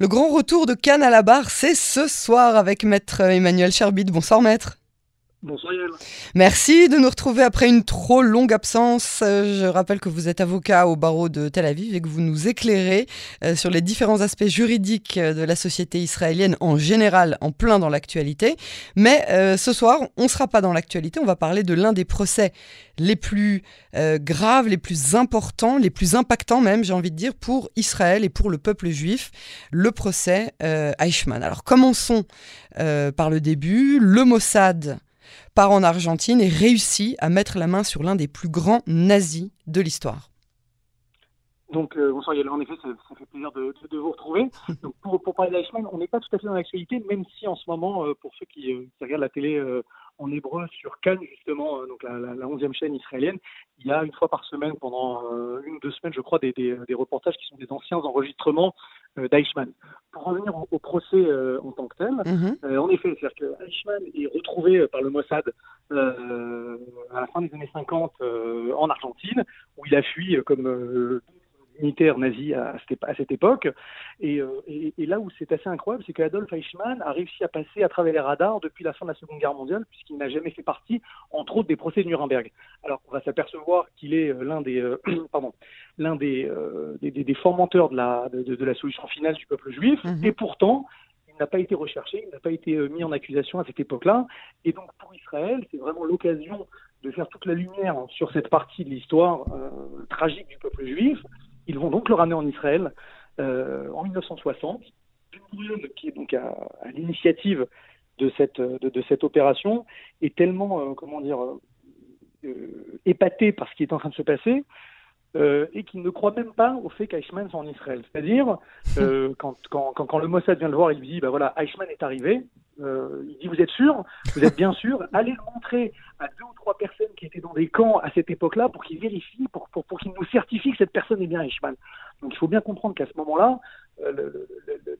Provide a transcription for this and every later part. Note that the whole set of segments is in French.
Le grand retour de Cannes à la barre, c'est ce soir avec maître Emmanuel Cherbit. Bonsoir maître. Bonsoir Yael. Merci de nous retrouver après une trop longue absence. Euh, je rappelle que vous êtes avocat au barreau de Tel Aviv et que vous nous éclairez euh, sur les différents aspects juridiques euh, de la société israélienne en général, en plein dans l'actualité. Mais ce soir, on ne sera pas dans l'actualité, on va parler de l'un des procès les plus graves, les plus importants, les plus impactants même, j'ai envie de dire, pour Israël et pour le peuple juif, le procès Eichmann. Alors commençons par le début. Le Mossad part en Argentine et réussit à mettre la main sur l'un des plus grands nazis de l'histoire. Donc, euh, bonsoir Yael, en effet, ça, fait plaisir de, vous retrouver. Donc, pour, parler d'Eichmann, on n'est pas tout à fait dans l'actualité, même si en ce moment, euh, pour ceux qui, euh, qui, regardent la télé en hébreu sur Cannes, justement, donc la, la, 11e chaîne israélienne, il y a une fois par semaine, pendant une ou deux semaines, je crois, des, des, des, reportages qui sont des anciens enregistrements d'Eichmann. Pour revenir au, procès en tant que tel, mhm. en effet, c'est-à-dire que Eichmann est retrouvé par le Mossad à la fin des années 50 en Argentine, où il a fui comme militaire nazi à, cette époque. Euh, et, là où c'est assez incroyable, c'est qu'Adolf Eichmann a réussi à passer à travers les radars depuis la fin de la Seconde Guerre mondiale, puisqu'il n'a jamais fait partie, entre autres, des procès de Nuremberg. Alors, on va s'apercevoir qu'il est euh, l'un des, euh, pardon, l'un des, des, des, formateurs de la, de, la solution finale du peuple juif, mhm. et pourtant, il n'a pas été recherché, il n'a pas été mis en accusation à cette époque-là. Et donc, pour Israël, c'est vraiment l'occasion de faire toute la lumière sur cette partie de l'histoire tragique du peuple juif, ils vont donc le ramener en Israël euh, en 1960. qui est donc à, l'initiative de cette, de, cette opération, est tellement, euh, comment dire, euh, épaté par ce qui est en train de se passer, et qu'il ne croit même pas au fait qu'Eichmann soit en Israël. C'est-à-dire, quand, quand, quand, le Mossad vient le voir, il lui dit, bah voilà, Eichmann est arrivé, euh, il dit vous êtes sûr? Vous êtes bien sûr Allez le montrer à deux ou trois personnes qui étaient dans des camps à cette époque-là pour qu'ils vérifient, pour, pour, pour qu'ils nous certifient que cette personne est bien Eichmann. Donc il faut bien comprendre qu'à ce moment-là, euh,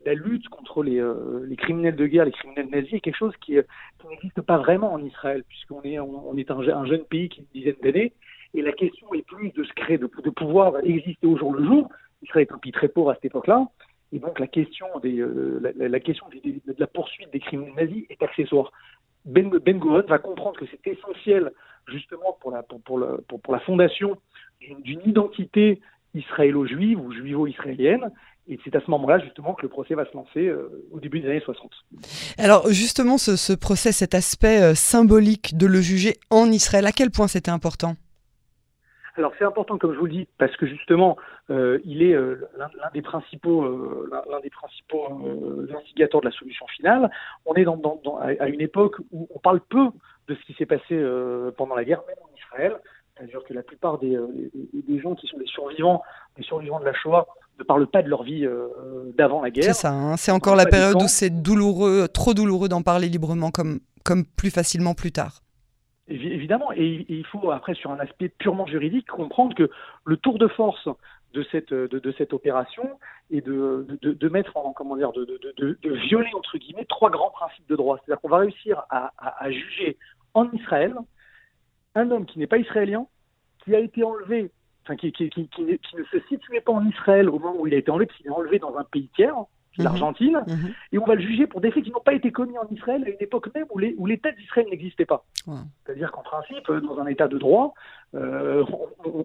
la lutte contre les, euh, les, criminels de guerre, les criminels nazis est quelque chose qui, n'existe pas vraiment en Israël, puisqu'on est, on, est un, un, jeune pays qui a une dizaine d'années, et la question est plus de pouvoir exister au jour le jour. Israël est un pays très pauvre à cette époque-là, et donc la question, euh, de la poursuite des criminels nazis est accessoire. Ben, ben va comprendre que c'est essentiel justement pour la, fondation d'une identité israélo-juive ou juivo-israélienne. Et c'est à ce moment-là, justement, que le procès va se lancer euh, au début des années 60. Alors, justement, ce, ce procès, cet aspect euh, symbolique de le juger en Israël, à quel point c'était important? Alors c'est important, comme je vous le dis, parce que justement, euh, il est euh, l'un des principaux, euh, l'un des principaux instigateurs de la solution finale. On est dans, à une époque où on parle peu de ce qui s'est passé pendant la guerre, même en Israël. C'est-à-dire que la plupart des, des, gens qui sont des survivants, des survivants de la Shoah, ne parlent pas de leur vie d'avant la guerre. C'est ça, hein. c'est encore la période où c'est douloureux, trop douloureux d'en parler librement comme, comme plus facilement plus tard. Évidemment, et il faut après sur un aspect purement juridique comprendre que le tour de force de cette de, cette opération est de, de, mettre en comment dire de, de, violer entre guillemets trois grands principes de droit. C'est-à-dire qu'on va réussir à, à, juger en Israël un homme qui n'est pas israélien, qui a été enlevé, enfin qui, qui, qui, qui, ne se situait pas en Israël au moment où il a été enlevé, parce qu'il est enlevé dans un pays tiers, Mhm. l'Argentine, mhm. et on va le juger pour des faits qui n'ont pas été commis en Israël à une époque même où l'État d'Israël n'existait pas. C'est-à-dire qu'en principe, dans un État de droit, euh,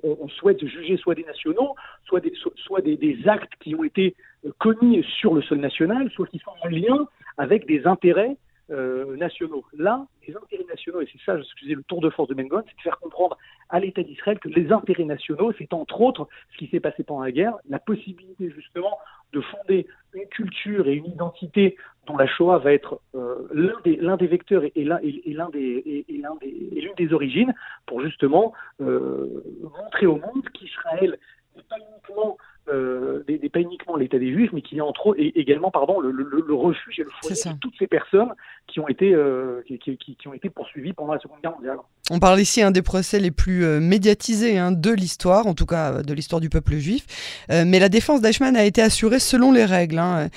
on, souhaite juger soit des nationaux, soit des, soit des, des, actes qui ont été commis sur le sol national, soit qui sont en lien avec des intérêts euh, nationaux. Là, les intérêts nationaux, et c'est ça, disais, le tour de force de Mengon, c'est de faire comprendre à l'État d'Israël que les intérêts nationaux, c'est entre autres ce qui s'est passé pendant la guerre, la possibilité justement de fonder une culture et une identité dont la Shoah va être euh, l'un des, vecteurs et, l'un et, l'un des, des, l'une des origines pour justement euh, montrer au monde qu'Israël pas uniquement euh, des, pas uniquement l'État des Juifs, mais qui est entre et également pardon le, le, le refuge et le foyer de toutes ces personnes qui ont été euh, qui, qui, qui, ont été poursuivies pendant la Seconde Guerre mondiale. On parle ici un des procès les plus euh, médiatisés hein, de l'histoire, en tout cas euh, de l'histoire du peuple juif. mais la défense d'Eichmann a été assurée selon les règles. Hein.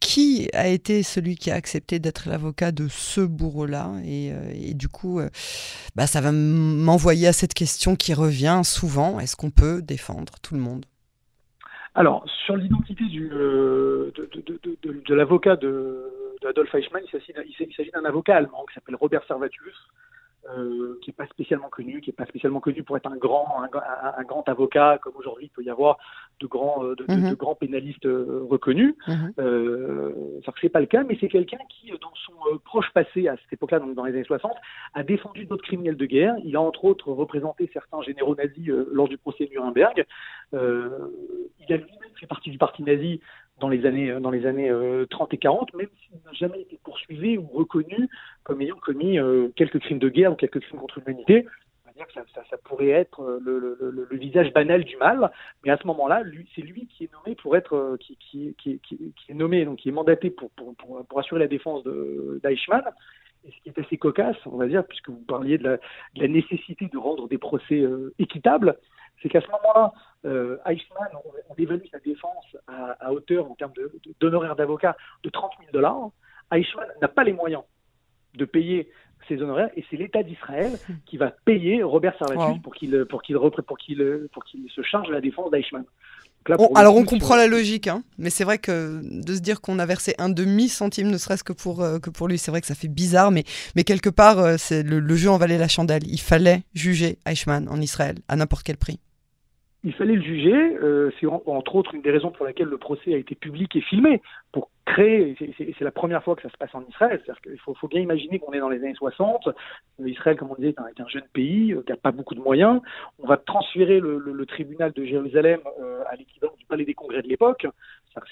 Qui a été celui qui a accepté d'être l'avocat de ce bourreau-là? Et, et, du coup, bah, ça va m'envoyer à cette question qui revient souvent. Est-ce qu'on peut défendre tout le monde? Alors, sur l'identité euh, de l'avocat de, Adolf Eichmann, il s'agit d'un avocat allemand qui s'appelle Robert Servatius, euh, qui n'est pas spécialement connu, qui est pas spécialement connu pour être un grand, un, grand avocat, comme aujourd'hui il peut y avoir de grands, euh, de, mhm. grands pénalistes euh, reconnus. Mhm. ça c'est pas le cas, mais c'est quelqu'un qui, dans son proche passé, à cette époque-là, donc dans les années 60, a défendu d'autres criminels de guerre. Il a entre autres représenté certains généraux nazis lors du procès de Nuremberg. il a lui-même fait partie du parti nazi dans les années, dans les années 30 et 40, même s'il n'a jamais été poursuivi ou reconnu comme ayant commis euh, quelques crimes de guerre ou quelques crimes contre l'humanité. On ça, pourrait être euh, le, visage banal du mal, mais à ce moment-là, c'est lui qui est nommé pour être, euh, qui, est nommé, donc qui est mandaté pour, assurer la défense d'Eichmann. Et ce qui est assez cocasse, on va dire, puisque vous parliez de la, nécessité de rendre des procès équitables, c'est qu'à ce moment-là, euh, Eichmann, on, évalue sa défense à, à hauteur, en termes d'honoraires d'avocat, de 30 000 dollars. Eichmann n'a pas les moyens de payer ses honoraires et c'est l'État d'Israël qui va payer Robert Servatius pour qu'il pour qu'il pour qu'il pour qu'il se charge de la défense d'Eichmann. alors on comprend la logique, hein, mais c'est vrai que de se dire qu'on a versé un demi centime, ne serait-ce que pour euh, que pour lui, c'est vrai que ça fait bizarre, mais mais quelque part, euh, c'est le, le, jeu en valait la chandelle. Il fallait juger Eichmann en Israël à n'importe quel prix il fallait le juger. Euh, c'est entre autres une des raisons pour laquelle le procès a été public et filmé, pour créer, c'est la première fois que ça se passe en Israël, c'est-à-dire qu'il faut, faut, bien imaginer qu'on est dans les années 60, euh, Israël, comme on disait, est un, jeune pays euh, qui n'a pas beaucoup de moyens, on va transférer le, le, le tribunal de Jérusalem euh, à l'équivalent du palais des congrès de l'époque,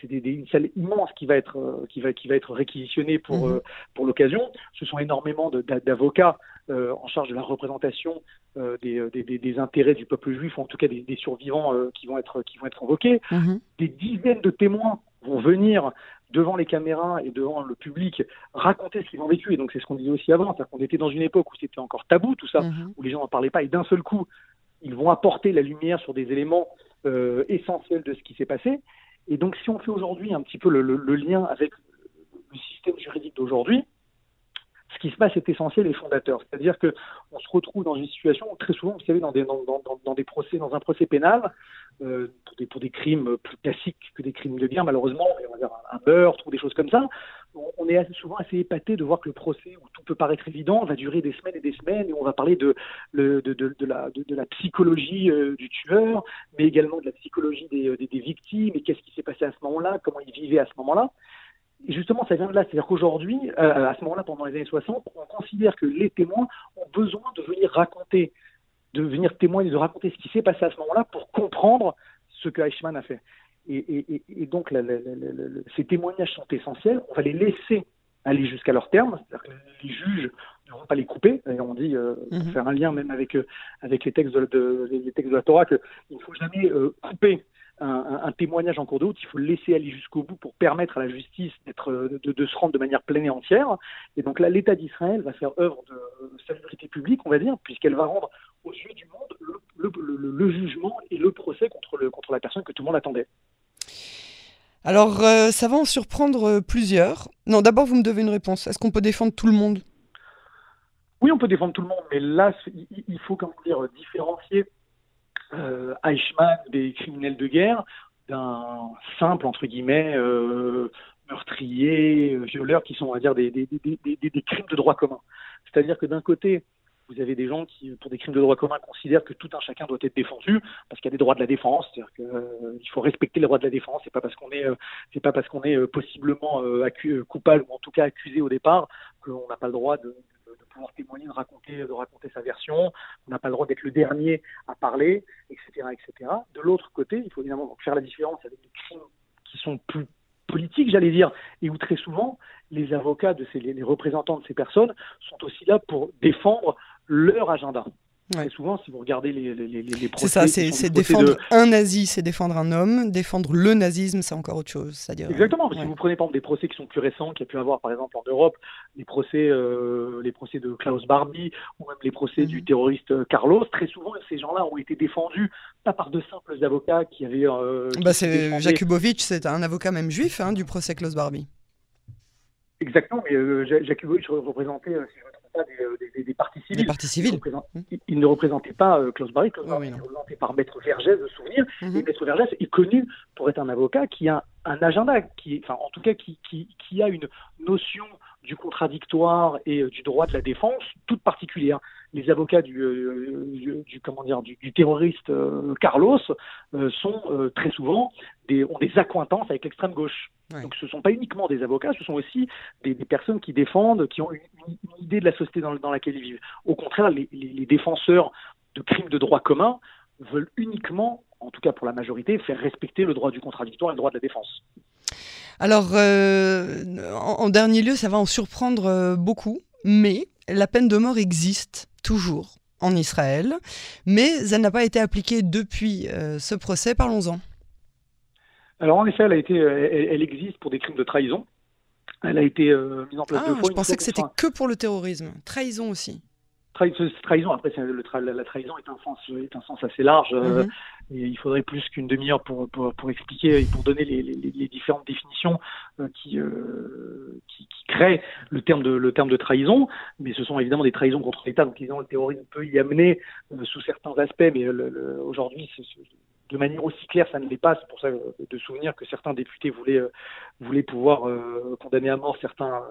c'est une salle immense qui va être, euh, qui va, qui va être réquisitionnée pour, mmh. pour l'occasion, ce sont énormément d'avocats euh, en charge de la représentation euh, des, des, des, intérêts du peuple juif, ou en tout cas des, des survivants euh, qui vont être qui vont être convoqués. Mhm. Des dizaines de témoins vont venir devant les caméras et devant le public raconter ce qu'ils ont vécu. Et donc c'est ce qu'on disait aussi avant, c'est-à-dire qu'on était dans une époque où c'était encore tabou tout ça, mhm. où les gens n'en parlaient pas, et d'un seul coup, ils vont apporter la lumière sur des éléments euh, essentiels de ce qui s'est passé. Et donc si on fait aujourd'hui un petit peu le, le, le lien avec le système juridique d'aujourd'hui, ce qui se passe est essentiel et fondateur. C'est-à-dire que on se retrouve dans une situation très souvent, vous savez, dans des, procès, dans un procès pénal, euh, pour, des, crimes plus classiques que des crimes de guerre, malheureusement, on va dire un, meurtre ou des choses comme ça, on, est souvent assez épaté de voir que le procès, où tout peut paraître évident, va durer des semaines et des semaines, et on va parler de, la, psychologie euh, du tueur, mais également de la psychologie des, des, des victimes, et qu'est-ce qui s'est passé à ce moment-là, comment ils vivaient à ce moment-là. Et justement, ça vient de là. C'est-à-dire qu'aujourd'hui, euh, à ce moment-là, pendant les années 60, on considère que les témoins ont besoin de venir raconter, de venir témoigner, de raconter ce qui s'est passé à ce moment-là pour comprendre ce que Eichmann a fait. Et, donc, ces témoignages sont essentiels. On va les laisser aller jusqu'à leur terme. C'est-à-dire que les juges ne vont pas les couper. D'ailleurs, on dit, euh, pour mhm. faire un lien même avec, euh, avec les, textes de, les textes de la Torah, qu'il ne faut jamais couper un, témoignage en cours de route, il faut le laisser aller jusqu'au bout pour permettre à la justice d'être, de, se rendre de manière pleine et entière. Et donc là, l'État d'Israël va faire œuvre de salubrité publique, on va dire, puisqu'elle va rendre aux yeux du monde le, jugement et le procès contre, le, contre la personne que tout le monde attendait. Alors, euh, ça va en surprendre euh, plusieurs. Non, d'abord, vous me devez une réponse. Est-ce qu'on peut défendre tout le monde? Oui, on peut défendre tout le monde, mais là, il faut, comment dire, différencier euh, Eichmann des criminels de guerre d'un simple, entre guillemets, euh, meurtrier, euh, violeur, qui sont, on va dire, des, des, des, des crimes de droit commun. C'est-à-dire que d'un côté, vous avez des gens qui, pour des crimes de droit commun, considèrent que tout un chacun doit être défendu parce qu'il y a des droits de la défense, c'est-à-dire qu'il euh, faut respecter les droits de la défense. C'est pas parce qu'on est, c'est pas parce qu'on est possiblement coupable ou en tout cas accusé au départ qu'on n'a pas le droit de, pouvoir témoigner, de raconter, de raconter sa version. On n'a pas le droit d'être le dernier à parler, etc., etc. De l'autre côté, il faut évidemment faire la différence avec des crimes qui sont plus politiques, j'allais dire, et où très souvent les avocats de ces, les représentants de ces personnes sont aussi là pour défendre leur agenda. Ouais. souvent, si vous regardez les, les, les procès... C'est ça, c'est défendre un nazi, c'est défendre un homme. Défendre le nazisme, c'est encore autre chose. -dire, Exactement, si vous prenez par exemple des procès qui sont plus récents, qu'il y a pu avoir par exemple en Europe, les procès, euh, les procès de Klaus Barbie, ou même les procès du mhm. terroriste euh, Carlos, très souvent, ces gens-là ont été défendus, pas par de simples avocats qui avaient... Euh, bah c'est Jakubowicz, c'est un avocat même juif hein, du procès Klaus Barbie. Exactement, mais euh, Jakubowicz représentait, si je des, des, partis civils. Des partis civils. Il, ne représentait pas Klaus Barry. Klaus Barry était représenté par Maître Vergès, de souvenir. Mhm. Et Maître Vergès est connu pour être un avocat qui a un agenda, qui, enfin, en tout cas, qui, qui, qui a une notion du contradictoire et du droit de la défense toute particulière les avocats du, euh, du, comment dire du, terroriste euh, Carlos euh, sont très souvent des, ont des accointances avec l'extrême gauche. Donc ce ne sont pas uniquement des avocats, ce sont aussi des, personnes qui défendent, qui ont une, idée de la société dans, dans, laquelle ils vivent. Au contraire, les, les, défenseurs de crimes de droit commun veulent uniquement, en tout cas pour la majorité, faire respecter le droit du contradictoire et le droit de la défense. Alors, en, dernier lieu, ça va en surprendre beaucoup, mais la peine de mort existe toujours en Israël, mais elle n'a pas été appliquée depuis euh, ce procès. Parlons-en. Alors en effet, elle, a été, elle, existe pour des crimes de trahison. Elle a été euh, mise en place ah, deux fois. Je pensais que c'était que pour le terrorisme. Trahison aussi trahison, après, la, trahison est un sens, est un sens assez large. Euh, mhm. et il faudrait plus qu'une demi-heure pour, pour, expliquer et pour donner les, différentes définitions euh, qui, euh, qui, qui, créent le terme, de, le terme de trahison. Mais ce sont évidemment des trahisons contre l'État. Donc, évidemment, le terrorisme peut y amener sous certains aspects, mais aujourd'hui, de manière aussi claire, ça ne l'est pas. C'est pour ça de souvenir que certains députés voulaient, voulaient pouvoir condamner à mort certains,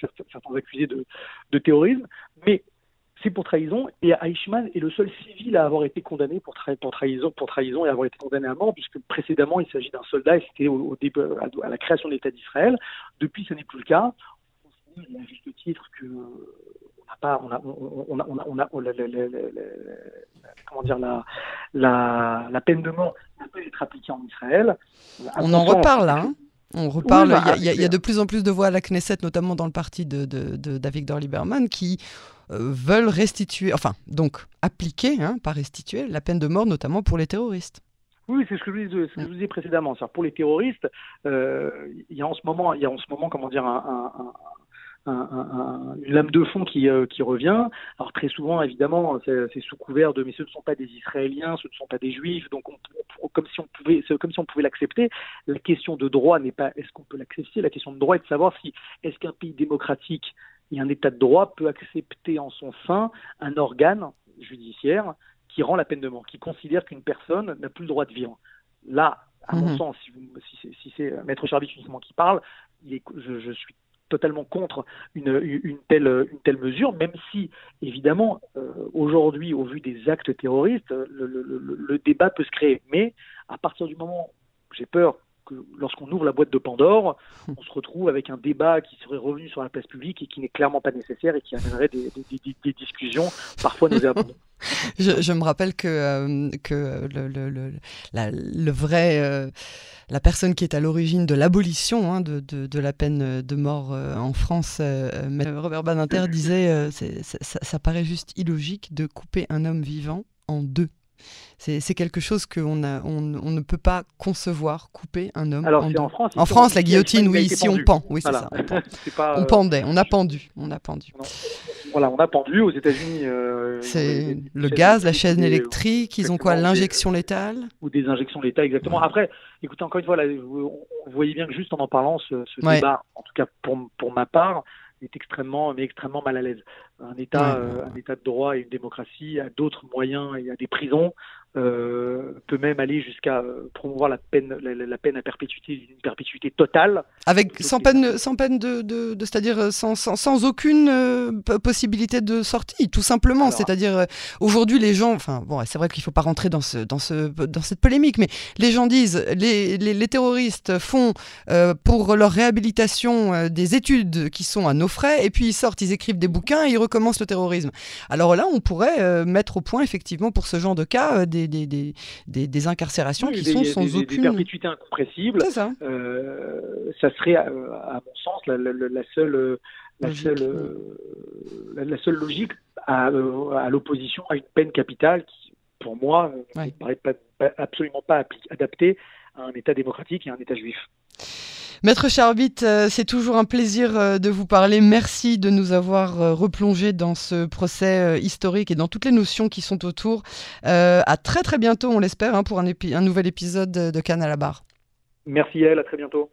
certains accusés de, de terrorisme. Mais c'est pour trahison. Et Eichmann est le seul civil à avoir été condamné pour, trahison, pour trahison et avoir été condamné à mort, puisque précédemment il s'agit d'un soldat et c'était au, début, à, la création de l'État d'Israël. Depuis, ce n'est plus le cas. On considère à juste titre que on n'a pas, on a, on a, on a, on a, comment dire, la, la, la peine de mort ne peut être appliquée en Israël. On en reparle là. Hein on reparle, bah, il y, a de plus en plus de voix à la Knesset, notamment dans le parti de, de, de David Lieberman, qui veulent restituer, enfin, donc appliquer, hein, pas restituer, la peine de mort, notamment pour les terroristes. Oui, c'est ce que je vous, disais précédemment. Pour les terroristes, euh, il y a en ce moment, il y a en ce moment, comment dire, un, une lame de fond qui, euh, qui revient. Alors très souvent, évidemment, c'est sous couvert de mais ce ne sont pas des Israéliens, ce ne sont pas des Juifs, donc comme si on pouvait, comme si on pouvait l'accepter. La question de droit n'est pas est-ce qu'on peut l'accepter? La question de droit est de savoir si est-ce qu'un pays démocratique et un État de droit peut accepter en son sein un organe judiciaire qui rend la peine de mort, qui considère qu'une personne n'a plus le droit de vivre. Là, à mon mhm. sens, si, c'est Maître Charbit uniquement qui parle, je, suis totalement contre une, telle, une telle mesure, même si, évidemment, euh, aujourd'hui, au vu des actes terroristes, le, débat peut se créer. Mais à partir du moment, j'ai peur que lorsqu'on ouvre la boîte de Pandore, on se retrouve avec un débat qui serait revenu sur la place publique et qui n'est clairement pas nécessaire et qui amènerait des, discussions parfois nauséabondes. je, je, me rappelle que, euh, le, la, vrai, euh, la personne qui est à l'origine de l'abolition hein, de, la peine de mort euh, en France, Robert Badinter disait ça paraît juste illogique de couper un homme vivant en deux. C'est quelque chose qu'on on, on, ne peut pas concevoir, couper un homme. Alors, en, en France. En France, la guillotine, oui, ici on pend. Oui, c'est ça. On, euh, pendait, on a pendu. On a pendu. Voilà, on a pendu aux États-unis. Euh, c'est le gaz, la chaîne électrique, ils ont quoi L'injection létale Ou des injections létales, exactement. Après, écoutez, encore une fois, vous, voyez bien que juste en en parlant, ce, débat, en tout cas pour, pour ma part, est extrêmement, mais extrêmement mal à l'aise. Un État, euh, un État de droit et une démocratie a d'autres moyens et a des prisons euh, peut même aller jusqu'à euh, promouvoir la peine, la, peine à perpétuité, une perpétuité totale. Avec sans peine, sans peine de, de, c'est-à-dire euh, sans, sans, sans, aucune possibilité de sortie, tout simplement. C'est-à-dire aujourd'hui les gens, enfin bon, c'est vrai qu'il faut pas rentrer dans ce, dans ce, dans cette polémique, mais les gens disent, les, les, les terroristes font pour leur réhabilitation des études qui sont à nos frais, et puis ils sortent, ils écrivent des bouquins et ils recommencent le terrorisme. Alors là, on pourrait mettre au point effectivement pour ce genre de cas des des, des, des, incarcérations qui sont sans aucune... Des perpétuités incompressibles. Ça. Euh, ça. serait, euh, à, mon sens, la, seule... La seule, la, seule logique à, à l'opposition à une peine capitale qui, pour moi, ne paraît absolument pas adaptée à un État démocratique et à un État juif. Maître Charbit, euh, c'est toujours un plaisir euh, de vous parler. Merci de nous avoir euh, replongé dans ce procès historique et dans toutes les notions qui sont autour. à très très bientôt, on l'espère, hein, pour un, nouvel épisode de Cannes à la barre. Merci elle, à très bientôt.